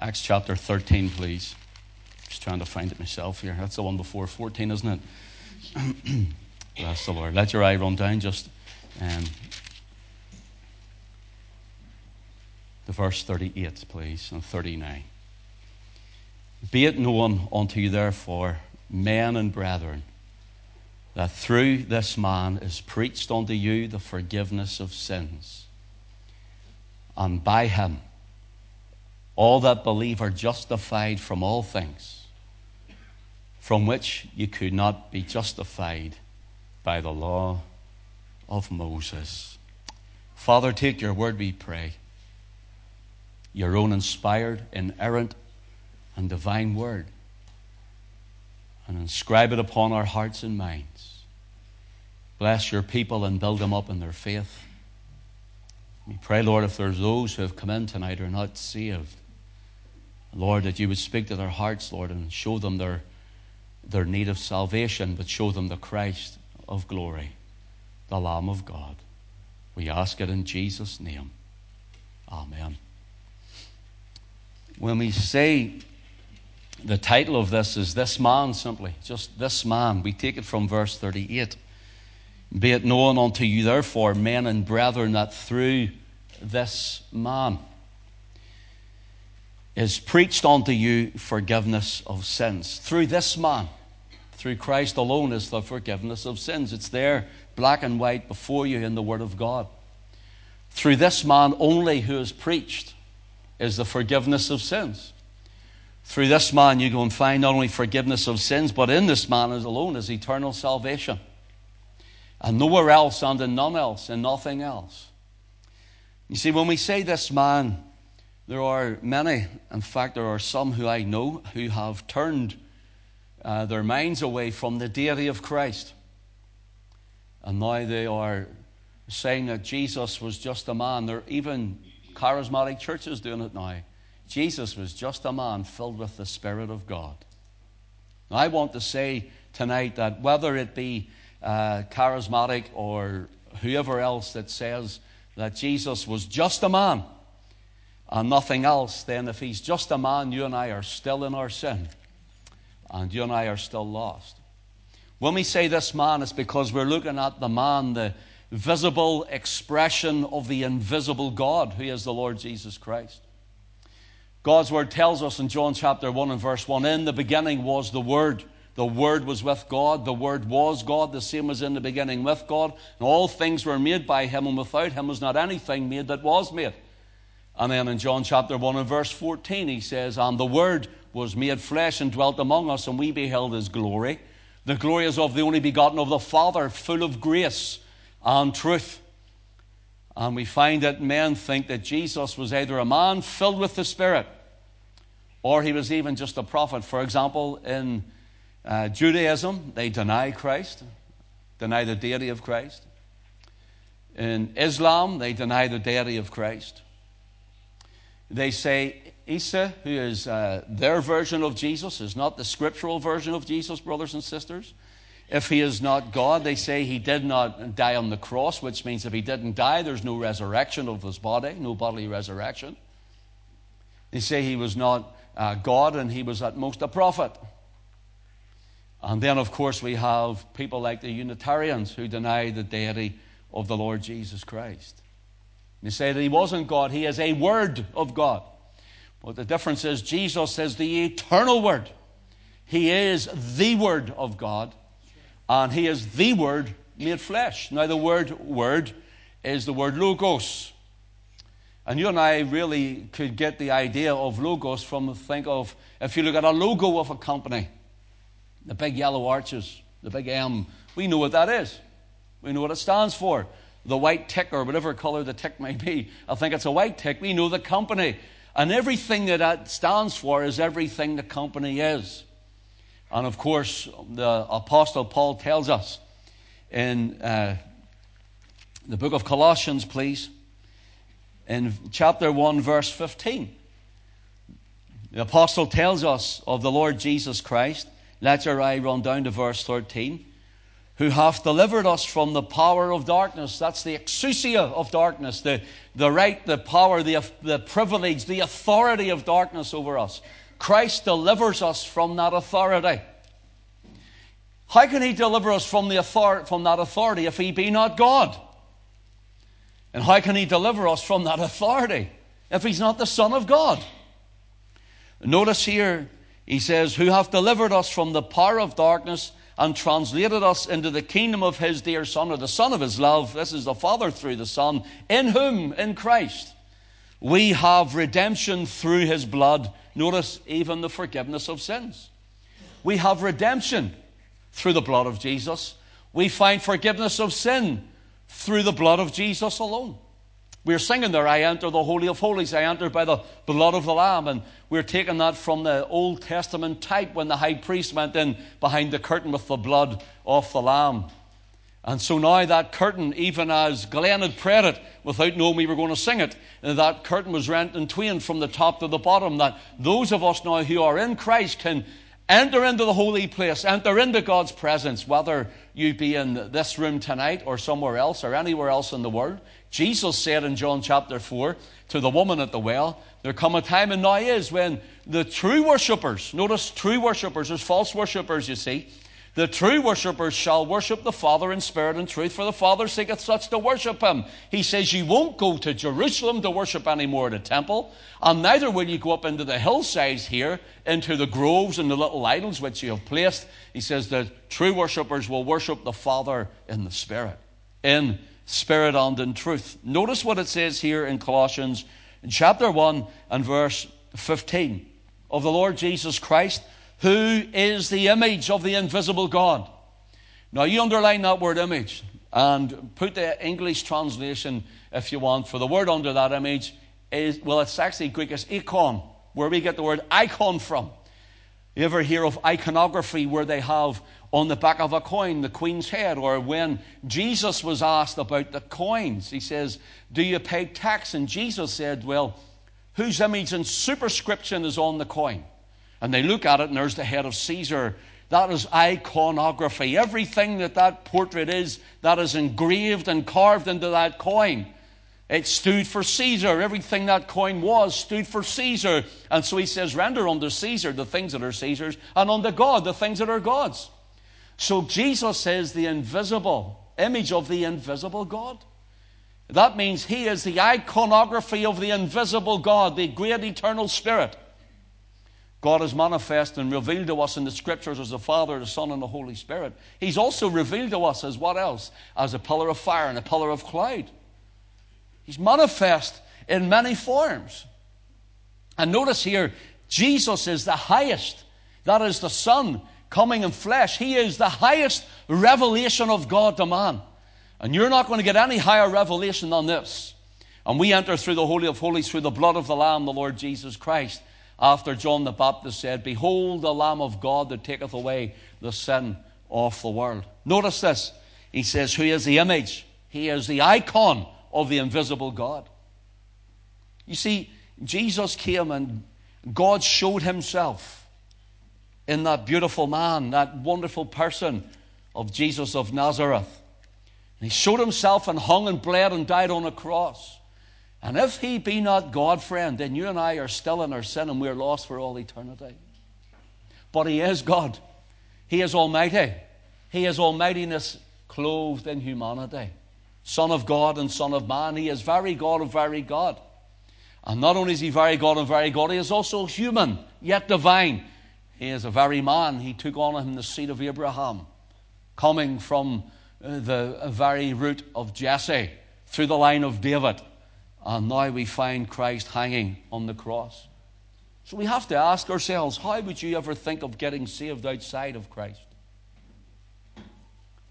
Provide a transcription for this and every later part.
Acts chapter 13, please. Just trying to find it myself here. That's the one before 14, isn't it? Bless the Lord. Let your eye run down just um, the verse 38, please, and 39. Be it known unto you, therefore, men and brethren, that through this man is preached unto you the forgiveness of sins. And by him, all that believe are justified from all things, from which you could not be justified by the law of Moses. Father, take your word, we pray. Your own inspired, inerrant, and divine word and inscribe it upon our hearts and minds. Bless your people and build them up in their faith. We pray, Lord, if there's those who have come in tonight who are not saved, Lord, that you would speak to their hearts, Lord, and show them their, their need of salvation, but show them the Christ of glory, the Lamb of God. We ask it in Jesus' name. Amen. When we say the title of this is This Man, simply. Just this man. We take it from verse 38. Be it known unto you, therefore, men and brethren, that through this man is preached unto you forgiveness of sins. Through this man, through Christ alone, is the forgiveness of sins. It's there, black and white, before you in the Word of God. Through this man only who is preached is the forgiveness of sins. Through this man, you go and find not only forgiveness of sins, but in this man alone is eternal salvation. And nowhere else and in none else and nothing else. You see, when we say this man, there are many, in fact, there are some who I know who have turned uh, their minds away from the deity of Christ. And now they are saying that Jesus was just a man. There are even charismatic churches doing it now. Jesus was just a man filled with the Spirit of God. Now, I want to say tonight that whether it be uh, charismatic or whoever else that says that Jesus was just a man and nothing else, then if he's just a man, you and I are still in our sin and you and I are still lost. When we say this man, it's because we're looking at the man, the visible expression of the invisible God, who is the Lord Jesus Christ. God's word tells us in John chapter 1 and verse 1 In the beginning was the Word. The Word was with God. The Word was God. The same was in the beginning with God. And all things were made by Him, and without Him was not anything made that was made. And then in John chapter 1 and verse 14, he says, And the Word was made flesh and dwelt among us, and we beheld His glory. The glory is of the only begotten of the Father, full of grace and truth. And we find that men think that Jesus was either a man filled with the Spirit or he was even just a prophet. For example, in uh, Judaism, they deny Christ, deny the deity of Christ. In Islam, they deny the deity of Christ. They say Isa, who is uh, their version of Jesus, is not the scriptural version of Jesus, brothers and sisters. If he is not God, they say he did not die on the cross, which means if he didn't die, there's no resurrection of his body, no bodily resurrection. They say he was not uh, God and he was at most a prophet. And then, of course, we have people like the Unitarians who deny the deity of the Lord Jesus Christ. They say that he wasn't God, he is a word of God. But the difference is Jesus is the eternal word. He is the word of God and he is the Word made flesh. Now, the word word is the word logos. And you and I really could get the idea of logos from think of if you look at a logo of a company, the big yellow arches, the big M, we know what that is. We know what it stands for. The white tick or whatever color the tick may be. I think it's a white tick. We know the company. And everything that that stands for is everything the company is. And of course, the Apostle Paul tells us in uh, the book of Colossians, please, in chapter 1, verse 15. The Apostle tells us of the Lord Jesus Christ. Let your eye run down to verse 13 who hath delivered us from the power of darkness. That's the exousia of darkness, the, the right, the power, the, the privilege, the authority of darkness over us. Christ delivers us from that authority. How can he deliver us from, the author- from that authority if he be not God? And how can he deliver us from that authority if he's not the Son of God? Notice here, he says, Who hath delivered us from the power of darkness and translated us into the kingdom of his dear Son, or the Son of his love. This is the Father through the Son, in whom, in Christ, we have redemption through his blood. Notice even the forgiveness of sins. We have redemption through the blood of Jesus. We find forgiveness of sin through the blood of Jesus alone. We're singing there, I enter the Holy of Holies, I enter by the blood of the Lamb. And we're taking that from the Old Testament type when the high priest went in behind the curtain with the blood of the Lamb. And so now that curtain, even as Glenn had prayed it without knowing we were going to sing it, that curtain was rent in twain from the top to the bottom. That those of us now who are in Christ can enter into the holy place, enter into God's presence, whether you be in this room tonight or somewhere else or anywhere else in the world. Jesus said in John chapter 4 to the woman at the well, There come a time and now is when the true worshippers, notice true worshippers, there's false worshippers, you see. The true worshippers shall worship the Father in spirit and truth, for the Father seeketh such to worship him. He says, You won't go to Jerusalem to worship anymore at a temple, and neither will you go up into the hillsides here, into the groves and the little idols which you have placed. He says The true worshippers will worship the Father in the Spirit, in spirit and in truth. Notice what it says here in Colossians in chapter 1 and verse 15 of the Lord Jesus Christ, who is the image of the invisible God. Now, you underline that word image and put the English translation, if you want, for the word under that image is, well, it's actually Greek, it's icon, where we get the word icon from. You ever hear of iconography where they have on the back of a coin the queen's head? Or when Jesus was asked about the coins, he says, Do you pay tax? And Jesus said, Well, whose image and superscription is on the coin? And they look at it, and there's the head of Caesar. That is iconography. Everything that that portrait is, that is engraved and carved into that coin it stood for Caesar. Everything that coin was stood for Caesar. And so he says, render unto Caesar the things that are Caesar's, and unto God the things that are God's. So Jesus says the invisible, image of the invisible God. That means he is the iconography of the invisible God, the great eternal Spirit. God is manifest and revealed to us in the scriptures as the Father, the Son, and the Holy Spirit. He's also revealed to us as what else? As a pillar of fire and a pillar of cloud. He's manifest in many forms. And notice here, Jesus is the highest. That is the Son coming in flesh. He is the highest revelation of God to man. And you're not going to get any higher revelation than this. And we enter through the Holy of Holies through the blood of the Lamb, the Lord Jesus Christ, after John the Baptist said, Behold the Lamb of God that taketh away the sin of the world. Notice this. He says, Who is the image? He is the icon of the invisible God. You see, Jesus came and God showed himself in that beautiful man, that wonderful person of Jesus of Nazareth. And he showed himself and hung and bled and died on a cross. And if he be not God, friend, then you and I are still in our sin and we're lost for all eternity. But he is God. He is Almighty. He is Almightiness clothed in humanity. Son of God and Son of Man. He is very God and very God. And not only is he very God and very God, he is also human, yet divine. He is a very man. He took on him the seed of Abraham, coming from uh, the very root of Jesse, through the line of David. And now we find Christ hanging on the cross. So we have to ask ourselves how would you ever think of getting saved outside of Christ?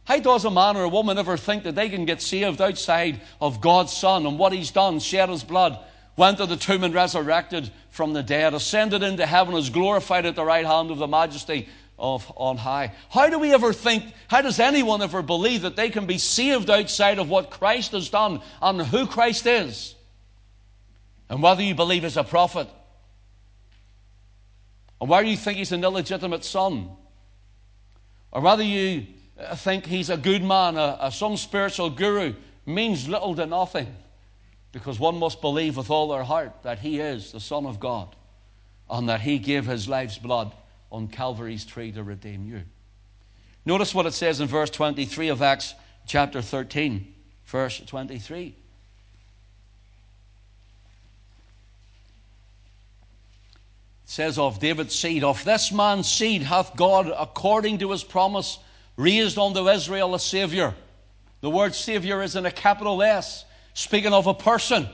How does a man or a woman ever think that they can get saved outside of God's Son and what He's done, shed His blood, went to the tomb and resurrected from the dead, ascended into heaven, is glorified at the right hand of the majesty of on high? How do we ever think, how does anyone ever believe that they can be saved outside of what Christ has done and who Christ is? And whether you believe He's a prophet, or whether you think He's an illegitimate son, or whether you uh, think he's a good man, a, a, some spiritual guru, means little to nothing. Because one must believe with all their heart that he is the Son of God and that he gave his life's blood on Calvary's tree to redeem you. Notice what it says in verse 23 of Acts chapter 13, verse 23. Says of David's seed, Of this man's seed hath God, according to his promise, raised unto Israel a Savior. The word Savior is in a capital S, speaking of a person.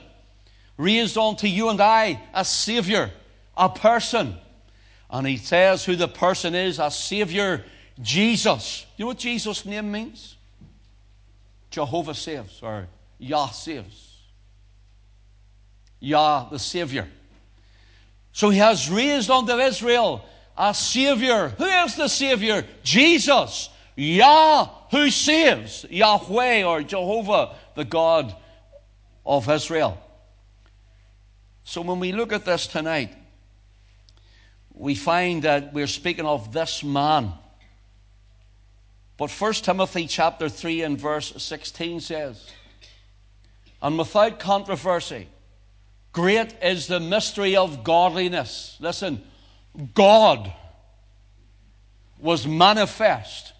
Raised unto you and I a Savior, a person. And he says who the person is, a Savior, Jesus. You know what Jesus' name means? Jehovah saves, or Yah saves. Yah, the Savior. So he has raised unto Israel a Savior. Who is the Savior? Jesus. Yah who saves, Yahweh or Jehovah, the God of Israel. So when we look at this tonight, we find that we're speaking of this man. But 1 Timothy chapter 3 and verse 16 says, And without controversy, great is the mystery of godliness. Listen, God was manifest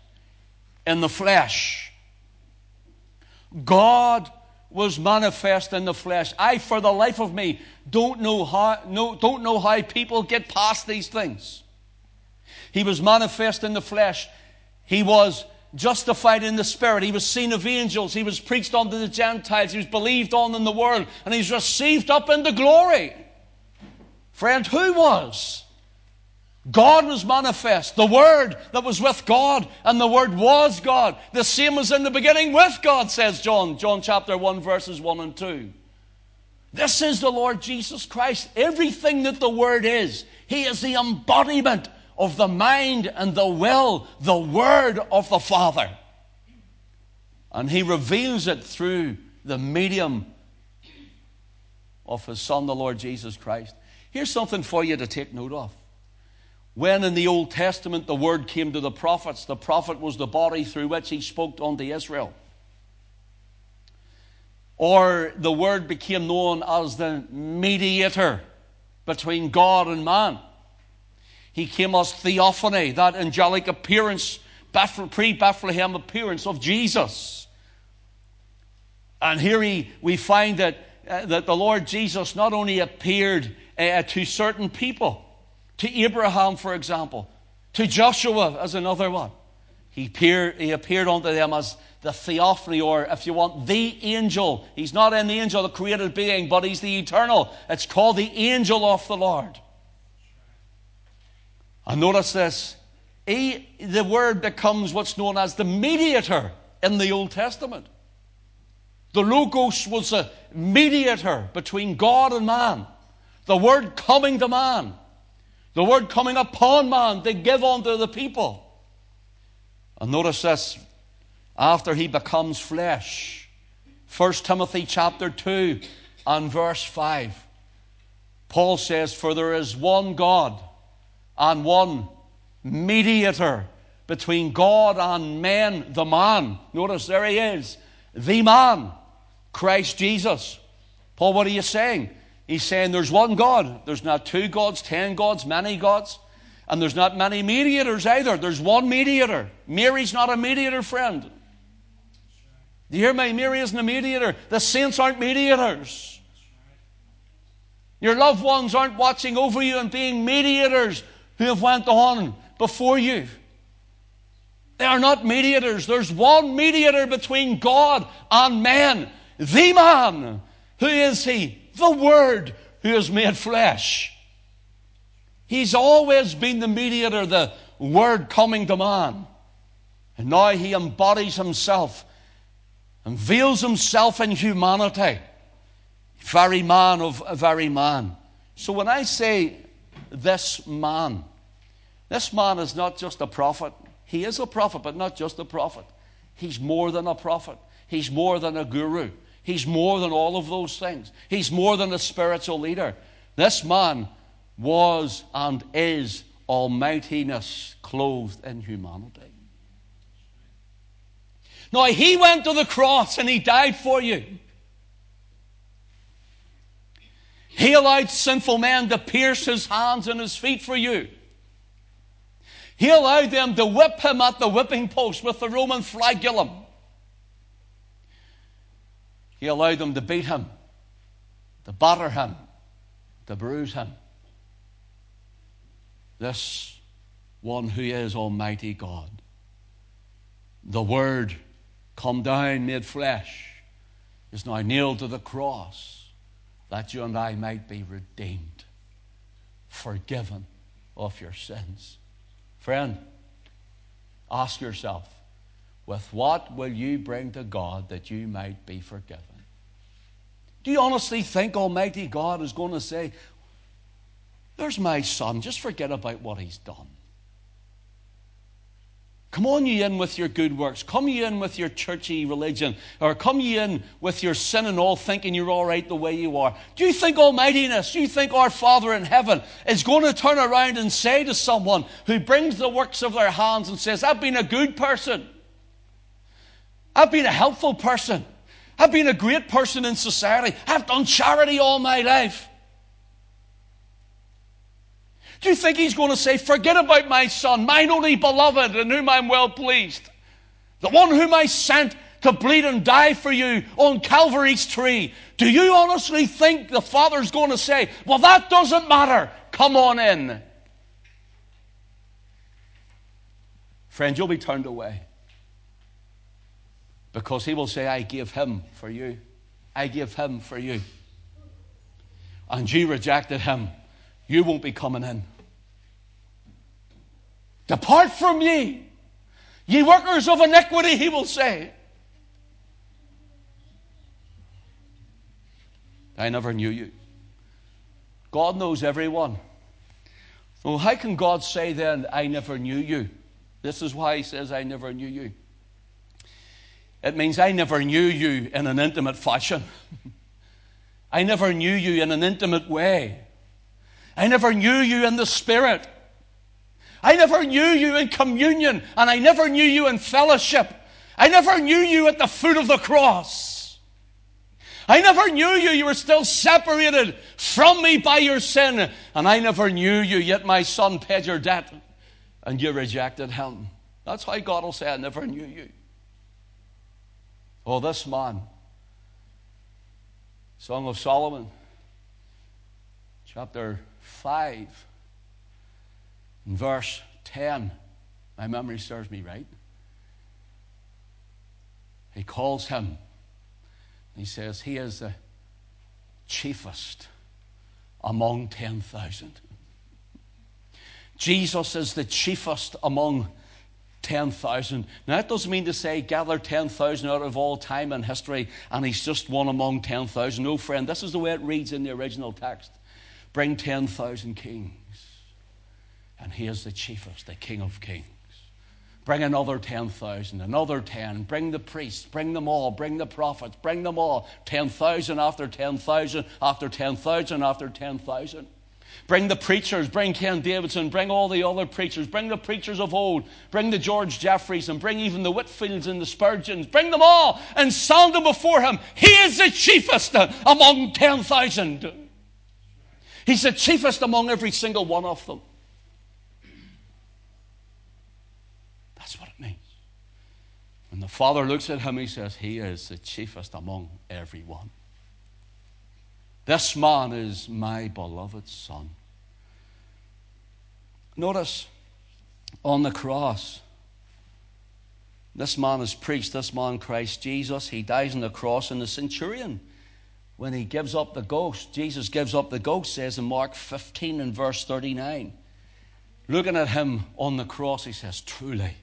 in the flesh. God was manifest in the flesh. I, for the life of me, don't know how, no, don't know how people get past these things. He was manifest in the flesh. He was justified in the spirit. He was seen of angels. He was preached unto the Gentiles. He was believed on in the world. And he's received up into glory. Friend, who was? God was manifest. The Word that was with God, and the Word was God. The same was in the beginning with God, says John. John chapter 1, verses 1 and 2. This is the Lord Jesus Christ. Everything that the Word is, He is the embodiment of the mind and the will, the Word of the Father. And He reveals it through the medium of His Son, the Lord Jesus Christ. Here's something for you to take note of. When in the Old Testament the word came to the prophets, the prophet was the body through which he spoke unto Israel. Or the word became known as the mediator between God and man. He came as theophany, that angelic appearance, pre Bethlehem appearance of Jesus. And here he, we find that, uh, that the Lord Jesus not only appeared uh, to certain people, to Abraham, for example, to Joshua as another one. He appeared, he appeared unto them as the theophany, or if you want, the angel. He's not an angel, the created being, but he's the eternal. It's called the angel of the Lord. And notice this. He, the word becomes what's known as the mediator in the Old Testament. The Logos was a mediator between God and man. The word coming to man. The word coming upon man they give unto the people. And notice this after he becomes flesh. 1 Timothy chapter 2 and verse 5. Paul says, For there is one God and one mediator between God and men, the man. Notice there he is, the man, Christ Jesus. Paul, what are you saying? He's saying there's one God. There's not two gods, ten gods, many gods. And there's not many mediators either. There's one mediator. Mary's not a mediator, friend. Do you hear me? Mary isn't a mediator. The saints aren't mediators. Your loved ones aren't watching over you and being mediators who have went on before you. They are not mediators. There's one mediator between God and men. The man. Who is he? the Word who is made flesh. He's always been the mediator, the Word coming to man. And now he embodies himself and veils himself in humanity. Very man of very man. So when I say this man, this man is not just a prophet. He is a prophet, but not just a prophet. He's more than a prophet. He's more than a guru. He's more than all of those things. He's more than a spiritual leader. This man was and is almightiness clothed in humanity. Now, he went to the cross and he died for you. He allowed sinful men to pierce his hands and his feet for you. He allowed them to whip him at the whipping post with the Roman flagellum. He allowed them to beat him, to batter him, to bruise him. This one who is Almighty God, the Word come down, made flesh, is now nailed to the cross that you and I might be redeemed, forgiven of your sins. Friend, ask yourself, with what will you bring to God that you might be forgiven? Do you honestly think Almighty God is going to say, There's my son, just forget about what he's done? Come on ye in with your good works. Come ye in with your churchy religion. Or come ye in with your sin and all thinking you're all right the way you are. Do you think Almightiness, do you think our Father in heaven is going to turn around and say to someone who brings the works of their hands and says, I've been a good person. I've been a helpful person. I've been a great person in society. I've done charity all my life. Do you think he's going to say, Forget about my son, mine only beloved, in whom I'm well pleased? The one whom I sent to bleed and die for you on Calvary's tree. Do you honestly think the Father's going to say, Well, that doesn't matter. Come on in. Friend, you'll be turned away. Because he will say, I gave him for you. I gave him for you. And you rejected him you won't be coming in. Depart from ye, ye workers of iniquity, he will say. I never knew you. God knows everyone. So, how can God say then, I never knew you? This is why he says, I never knew you. It means I never knew you in an intimate fashion. I never knew you in an intimate way. I never knew you in the Spirit. I never knew you in communion, and I never knew you in fellowship. I never knew you at the foot of the cross. I never knew you. You were still separated from me by your sin. And I never knew you, yet my son paid your debt, and you rejected him. That's why God will say, I never knew you. Oh, this man. Song of Solomon, chapter 5, in verse 10. My memory serves me right. He calls him. He says, He is the chiefest among 10,000. Jesus is the chiefest among 10,000. Now, that doesn't mean to say gather 10,000 out of all time and history and he's just one among 10,000. No, friend, this is the way it reads in the original text. Bring 10,000 kings, and he is the chiefest, the king of kings. Bring another 10,000, another 10. Bring the priests, bring them all, bring the prophets, bring them all. 10,000 after 10,000 after 10,000 after 10,000. Bring the preachers, bring Ken Davidson, bring all the other preachers, bring the preachers of old, bring the George Jeffreys, and bring even the Whitefields and the Spurgeons. Bring them all and sound them before him. He is the chiefest among 10,000. He's the chiefest among every single one of them. That's what it means. When the Father looks at him, he says, He is the chiefest among everyone. This man is my beloved Son. Notice on the cross, this man is preached, this man, Christ Jesus, he dies on the cross, and the centurion when he gives up the ghost, Jesus gives up the ghost, says in Mark 15 and verse 39. Looking at him on the cross, he says, Truly,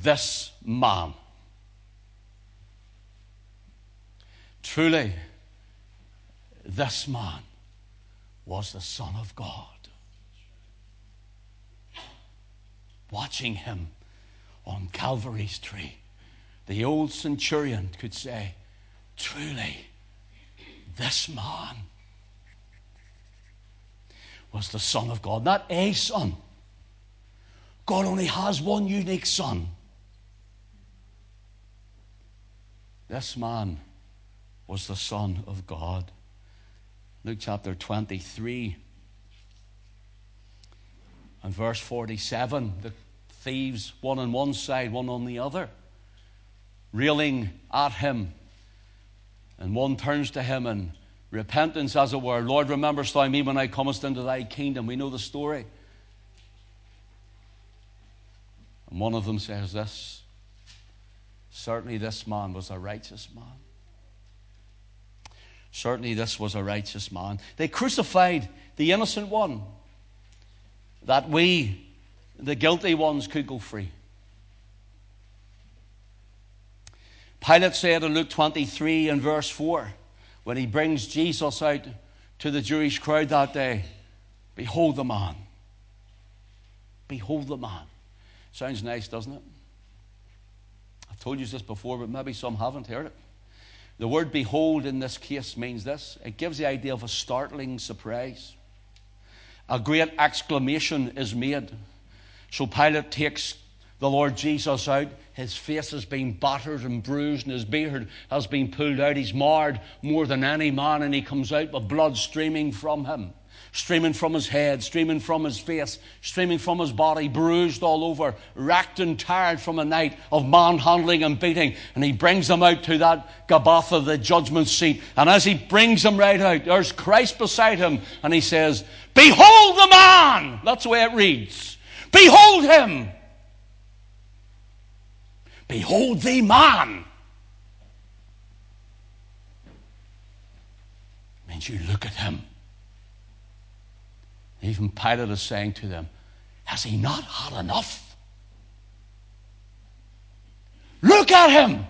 this man, truly, this man was the Son of God. Watching him on Calvary's tree, the old centurion could say, Truly, this man was the Son of God, not a son. God only has one unique son. This man was the Son of God. Luke chapter 23 and verse 47 the thieves, one on one side, one on the other, railing at him. And one turns to him and repentance, as it were. Lord, rememberest thou me when I comest into thy kingdom? We know the story. And one of them says this Certainly, this man was a righteous man. Certainly, this was a righteous man. They crucified the innocent one that we, the guilty ones, could go free. Pilate said in Luke 23 and verse 4, when he brings Jesus out to the Jewish crowd that day, Behold the man. Behold the man. Sounds nice, doesn't it? Told you this before, but maybe some haven't heard it. The word behold in this case means this it gives the idea of a startling surprise. A great exclamation is made. So Pilate takes the Lord Jesus out. His face has been battered and bruised, and his beard has been pulled out. He's marred more than any man, and he comes out with blood streaming from him streaming from his head, streaming from his face, streaming from his body, bruised all over, racked and tired from a night of manhandling and beating. And he brings them out to that Gabbatha, the judgment seat. And as he brings them right out, there's Christ beside him, and he says, Behold the man! That's the way it reads. Behold him! Behold the man! Means you look at him even Pilate is saying to them, Has he not had enough? Look at him!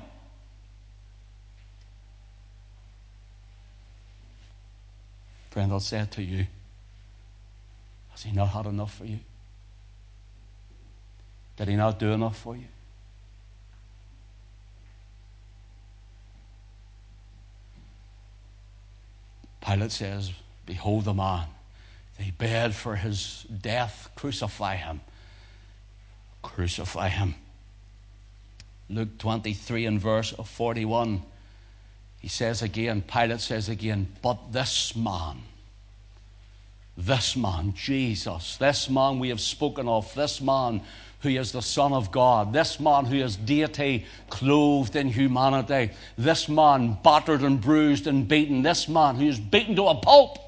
Friend, I'll say it to you. Has he not had enough for you? Did he not do enough for you? Pilate says, Behold the man. They beg for his death. Crucify him. Crucify him. Luke 23 and verse 41, he says again, Pilate says again, but this man, this man, Jesus, this man we have spoken of, this man who is the Son of God, this man who is deity clothed in humanity, this man battered and bruised and beaten, this man who is beaten to a pulp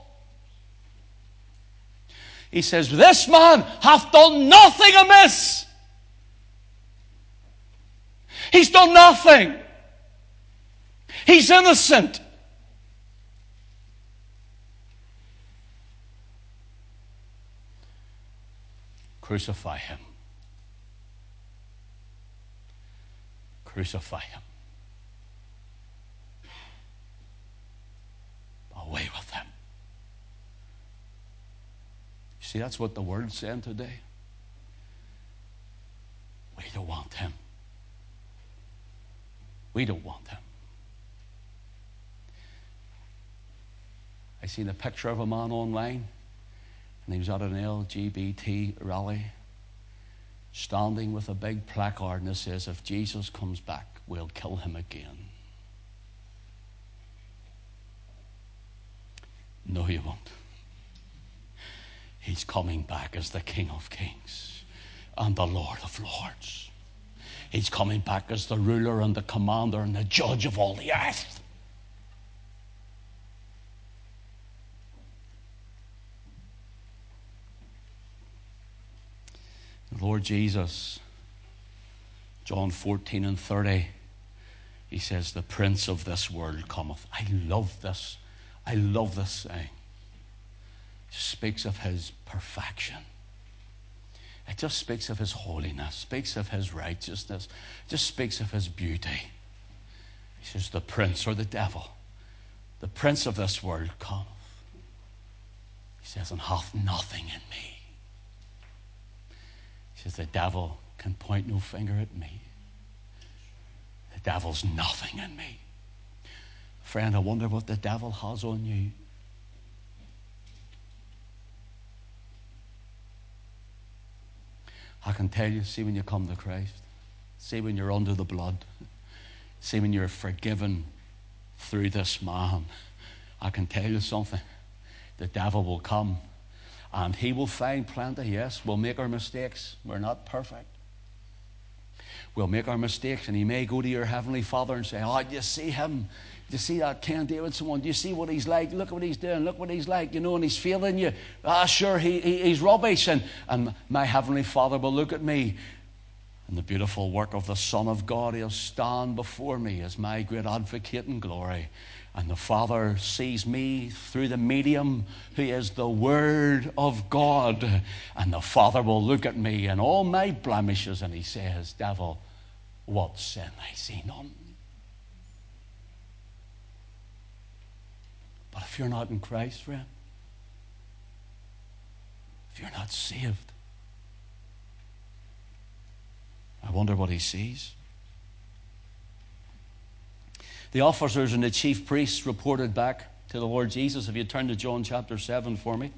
he says, This man hath done nothing amiss. He's done nothing. He's innocent. Crucify him. Crucify him. Away with him. See, that's what the world's saying today. We don't want him. We don't want him. I seen a picture of a man online, and he was at an LGBT rally, standing with a big placard, and it says, If Jesus comes back, we'll kill him again. No, you won't. He's coming back as the King of Kings and the Lord of Lords. He's coming back as the ruler and the commander and the judge of all the earth. Lord Jesus, John 14 and 30, he says, The prince of this world cometh. I love this. I love this saying speaks of his perfection. It just speaks of his holiness, speaks of his righteousness, just speaks of his beauty. He says, The prince or the devil, the prince of this world cometh. He says, and hath nothing in me. He says, The devil can point no finger at me. The devil's nothing in me. Friend, I wonder what the devil has on you. I can tell you, see when you come to Christ, see when you're under the blood, See, when you're forgiven through this man, I can tell you something. The devil will come and he will find plenty. Yes, we'll make our mistakes. We're not perfect. We'll make our mistakes, and he may go to your heavenly Father and say, "Oh, you see him? You see that Ken Davidson one? Do you see what he's like? Look what he's doing. Look what he's like. You know, and he's failing you. Ah, sure, he, he, he's rubbish." And, and my heavenly Father will look at me and the beautiful work of the Son of God, he'll stand before me as my great advocate in glory. And the Father sees me through the medium who is the Word of God. And the Father will look at me and all my blemishes and he says, Devil, what sin? I see none. But if you're not in Christ, friend, if you're not saved, I wonder what he sees. The officers and the chief priests reported back to the Lord Jesus. If you turn to John chapter 7 for me.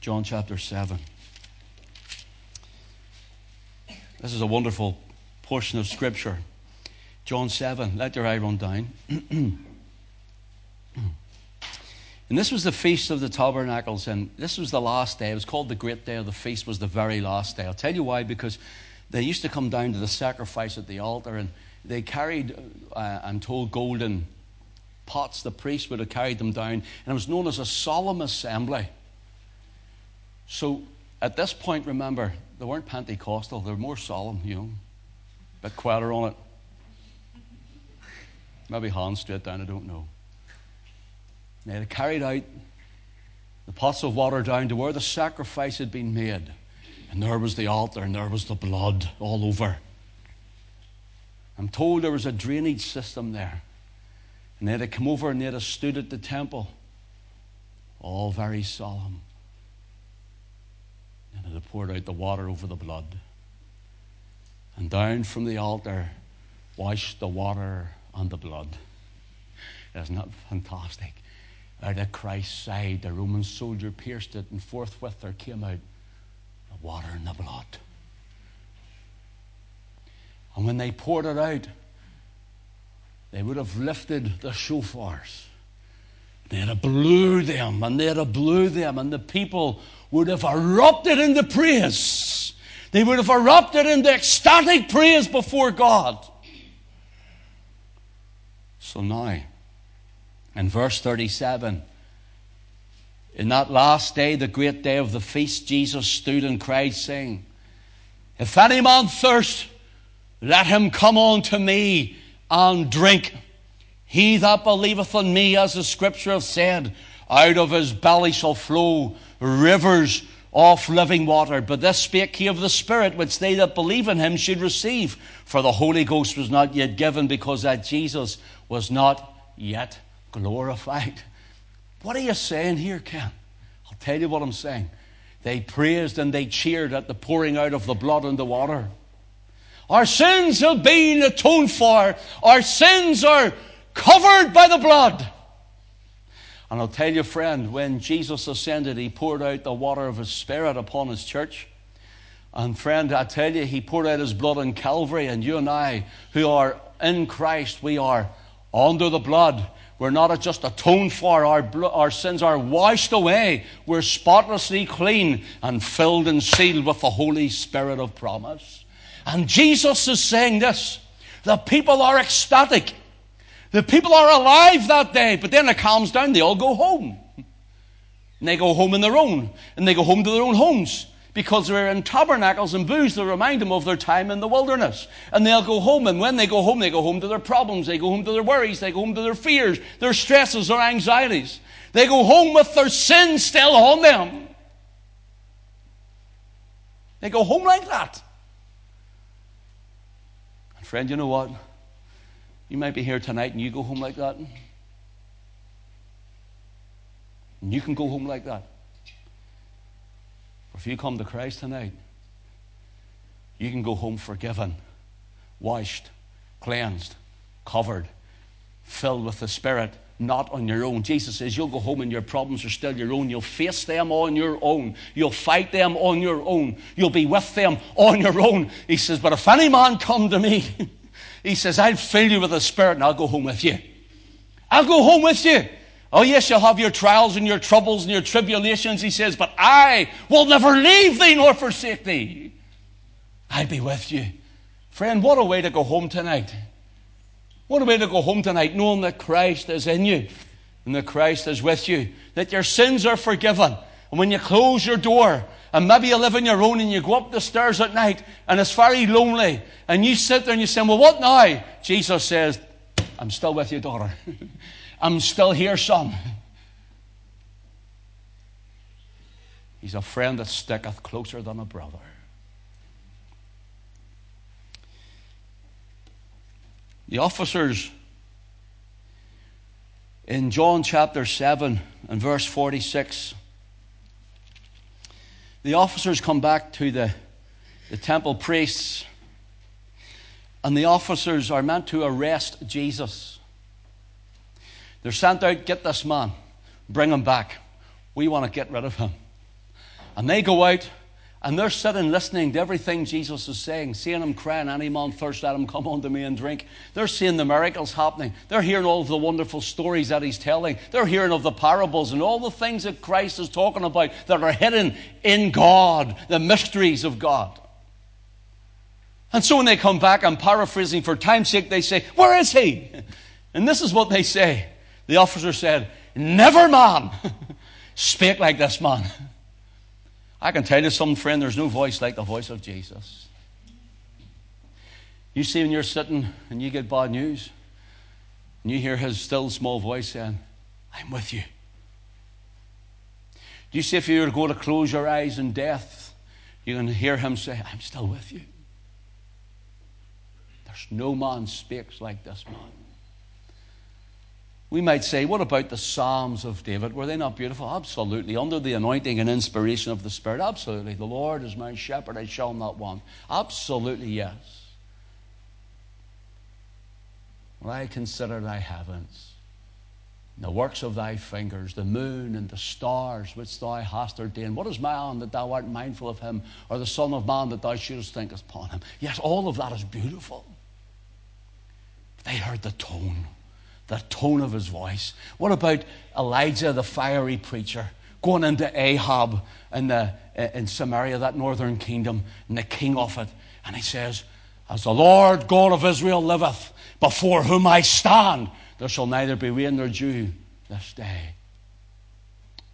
John chapter 7. This is a wonderful portion of Scripture. John 7. Let your eye run down. And this was the Feast of the Tabernacles, and this was the last day. It was called the Great Day of the Feast, was the very last day. I'll tell you why, because they used to come down to the sacrifice at the altar, and they carried, uh, I'm told, golden pots. The priest would have carried them down, and it was known as a solemn assembly. So at this point, remember, they weren't Pentecostal, they were more solemn, you know, a bit quieter on it. Maybe hands straight down, I don't know. They had carried out the pots of water down to where the sacrifice had been made. And there was the altar, and there was the blood all over. I'm told there was a drainage system there. And they had come over and they had stood at the temple, all very solemn. And had poured out the water over the blood. And down from the altar washed the water and the blood. Isn't that fantastic? out of Christ's side. The Roman soldier pierced it, and forthwith there came out the water and the blood. And when they poured it out, they would have lifted the shofars. They'd have blew them, and they'd have blew them, and the people would have erupted into praise. They would have erupted into ecstatic praise before God. So now, in verse 37, in that last day, the great day of the feast, Jesus stood and cried, saying, If any man thirst, let him come unto me and drink. He that believeth on me, as the scripture hath said, out of his belly shall flow rivers of living water. But this spake he of the Spirit, which they that believe in him should receive. For the Holy Ghost was not yet given, because that Jesus was not yet glorified. What are you saying here, Ken? I'll tell you what I'm saying. They praised and they cheered at the pouring out of the blood and the water. Our sins have been atoned for. Our sins are covered by the blood. And I'll tell you, friend, when Jesus ascended, he poured out the water of his Spirit upon his church. And friend, I tell you, he poured out his blood on Calvary, and you and I, who are in Christ, we are under the blood. We're not just atoned for, our, our sins are washed away. We're spotlessly clean and filled and sealed with the Holy Spirit of promise. And Jesus is saying this the people are ecstatic. The people are alive that day, but then it calms down, they all go home. And they go home in their own, and they go home to their own homes because they're in tabernacles and booths that remind them of their time in the wilderness. And they'll go home, and when they go home, they go home to their problems, they go home to their worries, they go home to their fears, their stresses, their anxieties. They go home with their sin still on them. They go home like that. And friend, you know what? You might be here tonight and you go home like that. And you can go home like that. If you come to Christ tonight, you can go home forgiven, washed, cleansed, covered, filled with the Spirit, not on your own. Jesus says you'll go home and your problems are still your own. You'll face them on your own. You'll fight them on your own. You'll be with them on your own. He says, But if any man come to me, he says, I'll fill you with the Spirit and I'll go home with you. I'll go home with you. Oh, yes, you'll have your trials and your troubles and your tribulations, he says, but I will never leave thee nor forsake thee. I'll be with you. Friend, what a way to go home tonight. What a way to go home tonight, knowing that Christ is in you and that Christ is with you, that your sins are forgiven. And when you close your door, and maybe you live on your own and you go up the stairs at night and it's very lonely, and you sit there and you say, Well, what now? Jesus says, I'm still with you, daughter. I'm still here, son. He's a friend that sticketh closer than a brother. The officers in John chapter 7 and verse 46, the officers come back to the, the temple priests, and the officers are meant to arrest Jesus. They're sent out, get this man, bring him back. We want to get rid of him. And they go out and they're sitting listening to everything Jesus is saying, seeing him crying, Any man thirst, let him come unto me and drink. They're seeing the miracles happening. They're hearing all of the wonderful stories that he's telling. They're hearing of the parables and all the things that Christ is talking about that are hidden in God, the mysteries of God. And so when they come back, I'm paraphrasing for time's sake, they say, Where is he? And this is what they say. The officer said, Never man spake like this man. I can tell you something, friend, there's no voice like the voice of Jesus. You see, when you're sitting and you get bad news, and you hear his still small voice saying, I'm with you. Do you see if you were to go to close your eyes in death, you can hear him say, I'm still with you. There's no man speaks like this man. We might say, what about the Psalms of David? Were they not beautiful? Absolutely. Under the anointing and inspiration of the Spirit? Absolutely. The Lord is my shepherd, I shall not want. Absolutely, yes. When I consider thy heavens, the works of thy fingers, the moon and the stars which thou hast ordained. What is man that thou art mindful of him, or the Son of Man that thou shouldest think upon him? Yes, all of that is beautiful. They heard the tone the tone of his voice. What about Elijah, the fiery preacher, going into Ahab in, the, in Samaria, that northern kingdom, and the king of it? And he says, As the Lord God of Israel liveth, before whom I stand, there shall neither be rain nor dew this day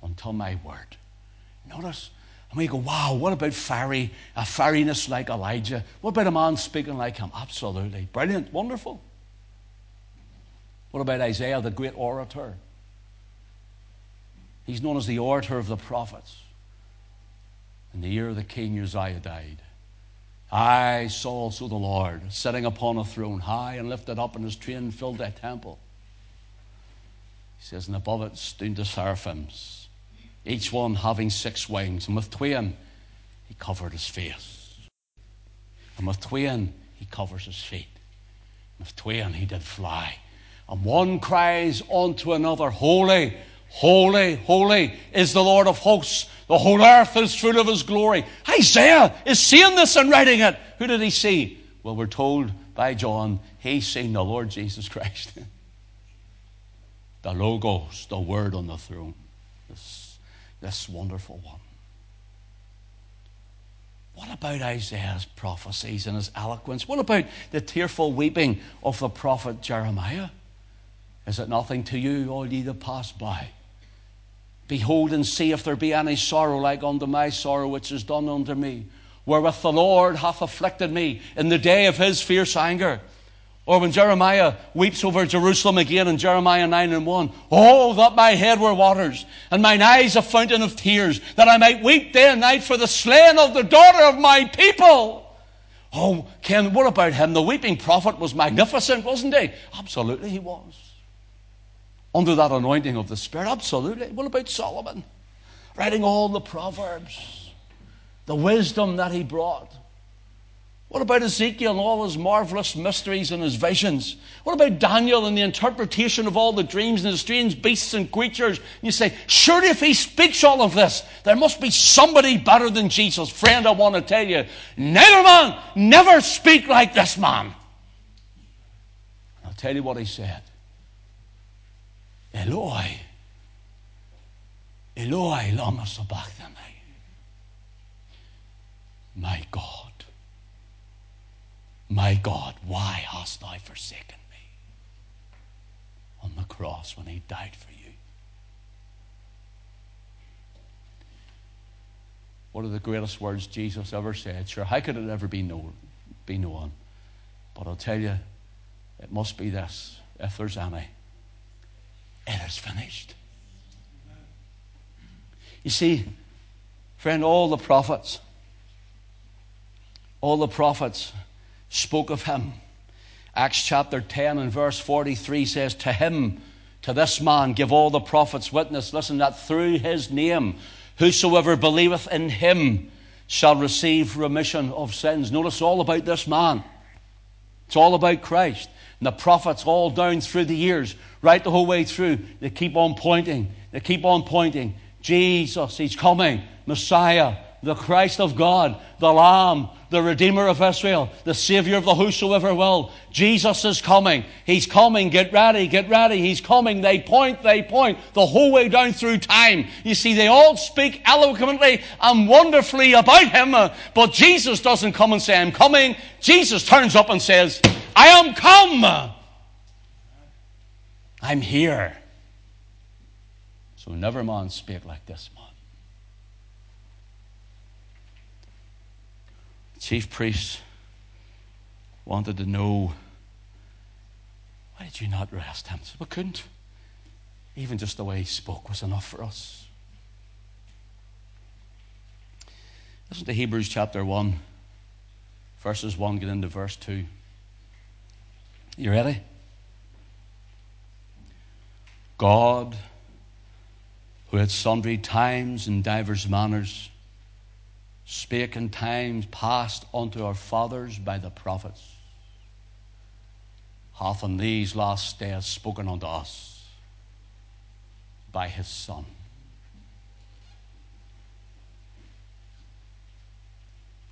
until my word. Notice, and we go, wow, what about fiery, a fieriness like Elijah? What about a man speaking like him? Absolutely. Brilliant, wonderful. What about Isaiah, the great orator? He's known as the orator of the prophets. In the year of the king Uzziah died, I saw also the Lord sitting upon a throne, high and lifted up, and his train filled the temple. He says, and above it stood the seraphims, each one having six wings, and with twain he covered his face, and with twain he covers his feet, and with twain he did fly. And one cries unto another, Holy, holy, holy is the Lord of hosts. The whole earth is full of his glory. Isaiah is seeing this and writing it. Who did he see? Well, we're told by John, he's seen the Lord Jesus Christ. the Logos, the Word on the throne. This, this wonderful one. What about Isaiah's prophecies and his eloquence? What about the tearful weeping of the prophet Jeremiah? Is it nothing to you, all ye that pass by? Behold and see if there be any sorrow like unto my sorrow which is done unto me, wherewith the Lord hath afflicted me in the day of his fierce anger. Or when Jeremiah weeps over Jerusalem again in Jeremiah 9 and 1, Oh, that my head were waters, and mine eyes a fountain of tears, that I might weep day and night for the slain of the daughter of my people. Oh, Ken, what about him? The weeping prophet was magnificent, wasn't he? Absolutely, he was under that anointing of the Spirit? Absolutely. What about Solomon? Writing all the Proverbs, the wisdom that he brought. What about Ezekiel and all his marvelous mysteries and his visions? What about Daniel and the interpretation of all the dreams and the strange beasts and creatures? And you say, surely if he speaks all of this, there must be somebody better than Jesus. Friend, I want to tell you, never man, never speak like this man. I'll tell you what he said. Eloi, Eloi, lama sabachthani. My God. My God, why hast thou forsaken me? On the cross when he died for you. One of the greatest words Jesus ever said. Sure, how could it ever be known? Be known? But I'll tell you, it must be this, if there's any. It is finished. You see, friend, all the prophets, all the prophets spoke of him. Acts chapter 10 and verse 43 says, To him, to this man, give all the prophets witness. Listen, that through his name, whosoever believeth in him shall receive remission of sins. Notice all about this man. It's all about Christ. And the prophets, all down through the years, right the whole way through, they keep on pointing. They keep on pointing. Jesus, He's coming. Messiah, the Christ of God, the Lamb, the Redeemer of Israel, the Savior of the whosoever will. Jesus is coming. He's coming. Get ready, get ready. He's coming. They point, they point the whole way down through time. You see, they all speak eloquently and wonderfully about Him, but Jesus doesn't come and say, I'm coming. Jesus turns up and says, I am come. I'm here. So never man speak like this man. chief priest wanted to know why did you not arrest him? we couldn't. Even just the way he spoke was enough for us. Listen to Hebrews chapter 1, verses 1, get into verse 2. You ready? God, who at sundry times and divers manners spake in times past unto our fathers by the prophets, hath in these last days spoken unto us by his Son.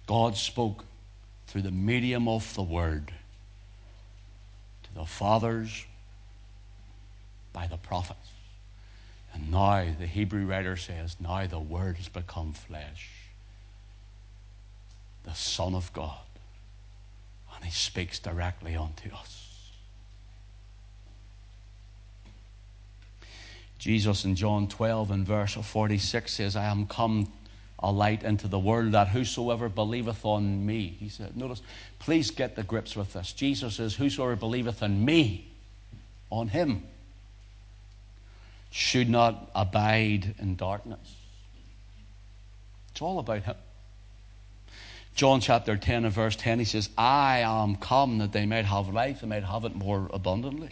God spoke through the medium of the Word the fathers by the prophets. And now the Hebrew writer says, now the Word has become flesh the Son of God. And he speaks directly unto us. Jesus in John 12 and verse 46 says, I am come a light into the world that whosoever believeth on me, he said, notice, please get the grips with this. Jesus says, Whosoever believeth in me, on him, should not abide in darkness. It's all about him. John chapter 10 and verse 10, he says, I am come that they might have life and might have it more abundantly.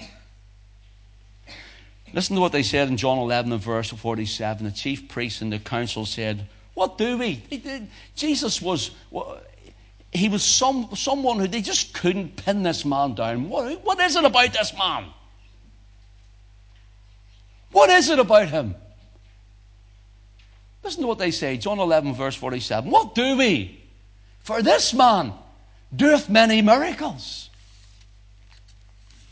Listen to what they said in John 11 and verse 47. The chief priests and the council said, What do we? Jesus was, he was some, someone who they just couldn't pin this man down. What, what is it about this man? What is it about him? Listen to what they say. John 11, verse 47. What do we? For this man doeth many miracles.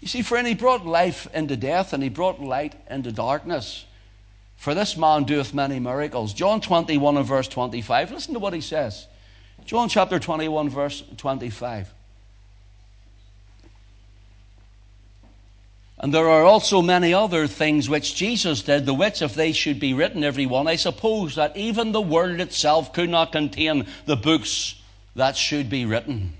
You see, friend, he brought life into death and he brought light into darkness. For this man doeth many miracles. John 21 and verse 25. Listen to what he says. John chapter 21, verse 25. And there are also many other things which Jesus did, the which, if they should be written, every one, I suppose that even the world itself could not contain the books that should be written.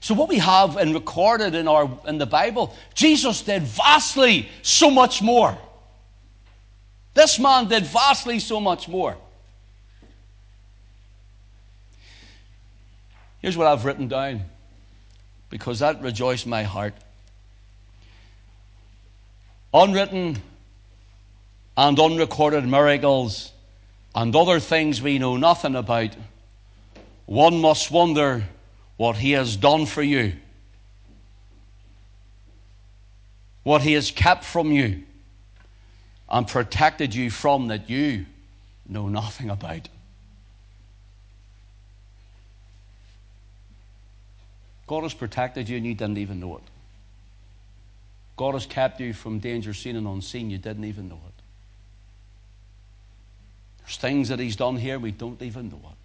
So what we have and recorded in our in the Bible, Jesus did vastly so much more. This man did vastly so much more. Here's what I've written down because that rejoiced my heart. Unwritten and unrecorded miracles and other things we know nothing about one must wonder what He has done for you, what He has kept from you, and protected you from that you know nothing about. God has protected you and you didn't even know it. God has kept you from danger seen and unseen. You didn't even know it. There's things that He's done here we don't even know it.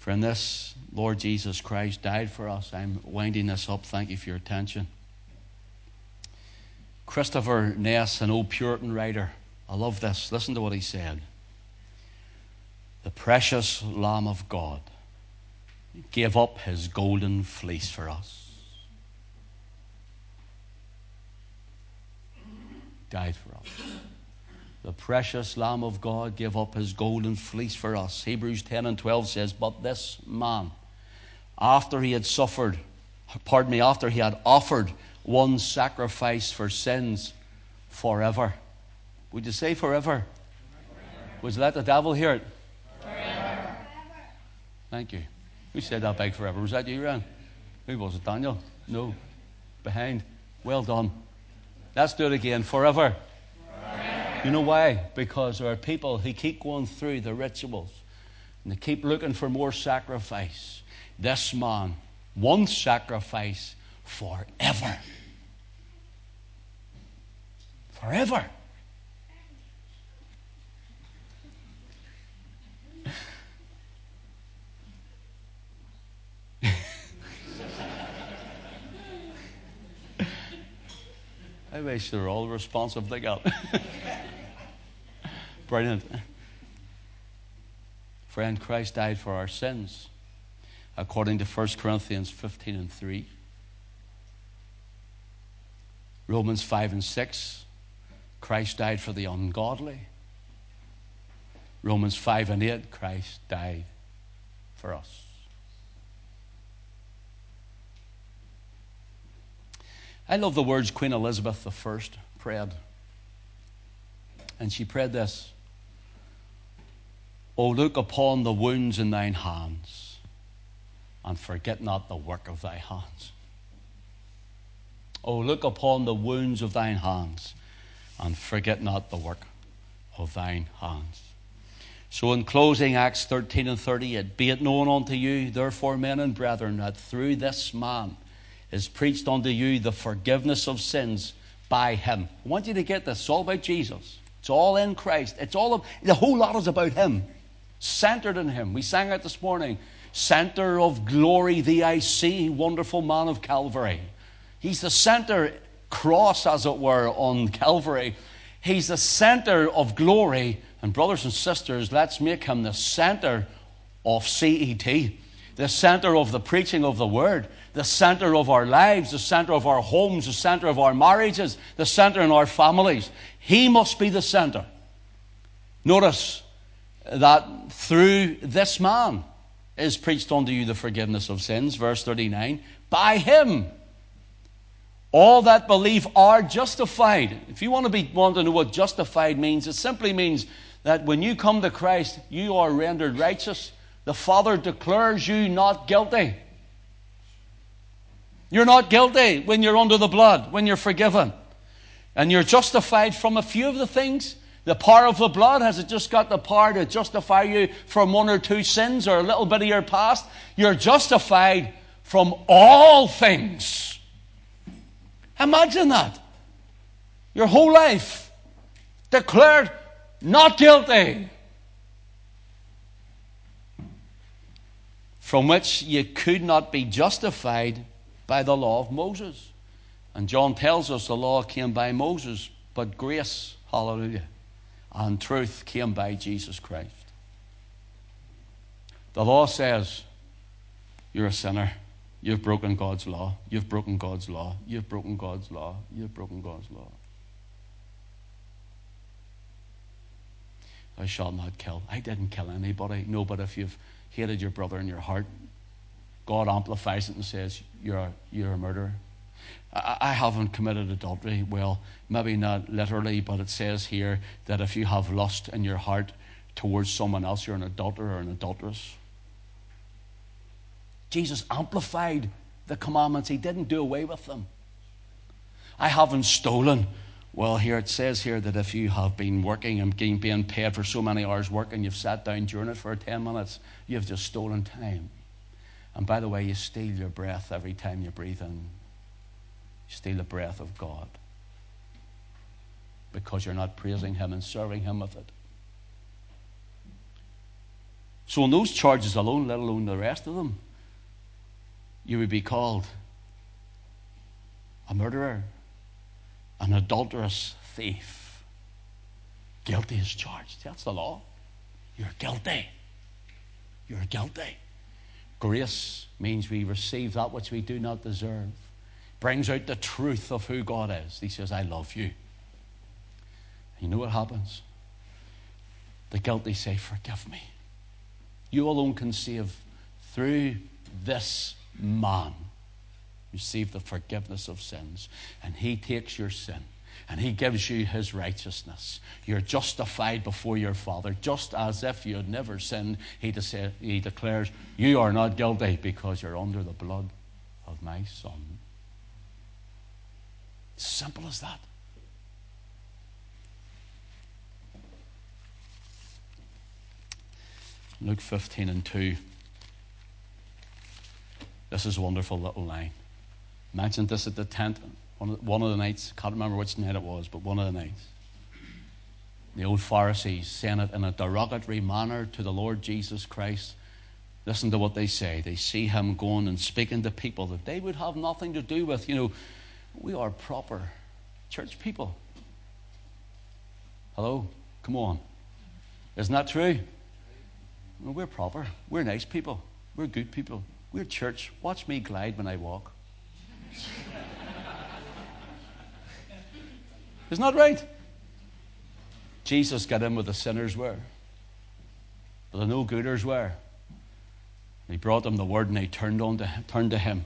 Friend, this Lord Jesus Christ died for us. I'm winding this up. Thank you for your attention. Christopher Ness, an old Puritan writer, I love this. Listen to what he said the precious Lamb of God gave up his golden fleece for us. Died for us. The precious Lamb of God gave up his golden fleece for us. Hebrews 10 and 12 says, But this man, after he had suffered, pardon me, after he had offered one sacrifice for sins forever. Would you say forever? forever. Was that the devil hear it? Forever. Thank you. Who said that big forever? Was that you, Ran? Who was it, Daniel? No. Behind. Well done. Let's do it again. Forever. You know why? Because there are people who keep going through the rituals and they keep looking for more sacrifice. This man, one sacrifice forever. Forever. I wish they were all responsive they got. Brilliant. Friend, Christ died for our sins, according to 1 Corinthians 15 and 3. Romans 5 and 6, Christ died for the ungodly. Romans 5 and 8, Christ died for us. I love the words Queen Elizabeth I prayed. And she prayed this O look upon the wounds in thine hands, and forget not the work of thy hands. O look upon the wounds of thine hands, and forget not the work of thine hands. So, in closing, Acts 13 and 38 Be it known unto you, therefore, men and brethren, that through this man, is preached unto you the forgiveness of sins by him. I want you to get this. It's all about Jesus. It's all in Christ. It's all of, the whole lot is about him. Centered in him. We sang it this morning. Center of glory, thee I see, wonderful man of Calvary. He's the center cross, as it were, on Calvary. He's the center of glory. And, brothers and sisters, let's make him the center of CET, the center of the preaching of the word, the center of our lives, the center of our homes, the center of our marriages, the center in our families. He must be the center. Notice that through this man is preached unto you the forgiveness of sins, verse 39. By him, all that believe are justified. If you want to, be, want to know what justified means, it simply means that when you come to Christ, you are rendered righteous. The Father declares you not guilty. You're not guilty when you're under the blood, when you're forgiven. And you're justified from a few of the things. The power of the blood, has it just got the power to justify you from one or two sins or a little bit of your past? You're justified from all things. Imagine that. Your whole life declared not guilty. From which you could not be justified by the law of Moses. And John tells us the law came by Moses, but grace, hallelujah, and truth came by Jesus Christ. The law says, You're a sinner. You've broken God's law. You've broken God's law. You've broken God's law. You've broken God's law. I shall not kill. I didn't kill anybody. No, but if you've hated your brother in your heart, God amplifies it and says, You're a, you're a murderer. I haven't committed adultery. Well, maybe not literally, but it says here that if you have lust in your heart towards someone else, you're an adulterer or an adulteress. Jesus amplified the commandments, He didn't do away with them. I haven't stolen. Well, here it says here that if you have been working and being paid for so many hours work and you've sat down during it for 10 minutes, you've just stolen time. And by the way, you steal your breath every time you breathe in. You steal the breath of God because you're not praising Him and serving Him with it. So, on those charges alone, let alone the rest of them, you would be called a murderer, an adulterous thief. Guilty as charged. That's the law. You're guilty. You're guilty. Grace means we receive that which we do not deserve. Brings out the truth of who God is. He says, I love you. You know what happens? The guilty say, Forgive me. You alone can save through this man. Receive the forgiveness of sins. And he takes your sin and he gives you his righteousness. You're justified before your Father, just as if you had never sinned. He, de- he declares, You are not guilty because you're under the blood of my Son. Simple as that. Luke 15 and 2. This is a wonderful little line. Mentioned this at the tent one of, one of the nights. Can't remember which night it was, but one of the nights. The old Pharisees saying it in a derogatory manner to the Lord Jesus Christ. Listen to what they say. They see him going and speaking to people that they would have nothing to do with. You know, we are proper church people. Hello? Come on. Isn't that true? Well, we're proper. We're nice people. We're good people. We're church. Watch me glide when I walk. Isn't that right? Jesus got in where the sinners were, where the no gooders were. he brought them the word and they turned, on to, turned to him.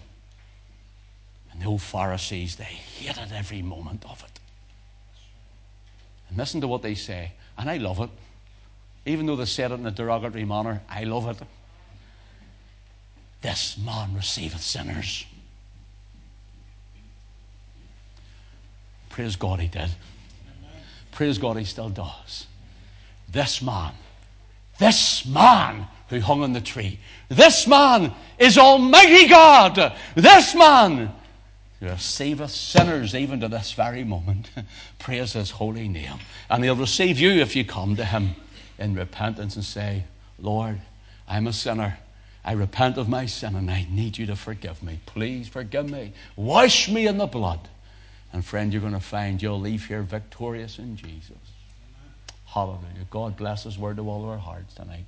And the old Pharisees, they hated every moment of it. And listen to what they say. And I love it. Even though they said it in a derogatory manner, I love it. This man receiveth sinners. Praise God, he did. Praise God, he still does. This man, this man who hung on the tree, this man is Almighty God. This man who receiveth sinners even to this very moment. Praise his holy name. And he'll receive you if you come to him in repentance and say, Lord, I'm a sinner. I repent of my sin and I need you to forgive me. Please forgive me. Wash me in the blood. And friend, you're going to find you'll leave here victorious in Jesus. Hallelujah. God bless His word to all of our hearts tonight.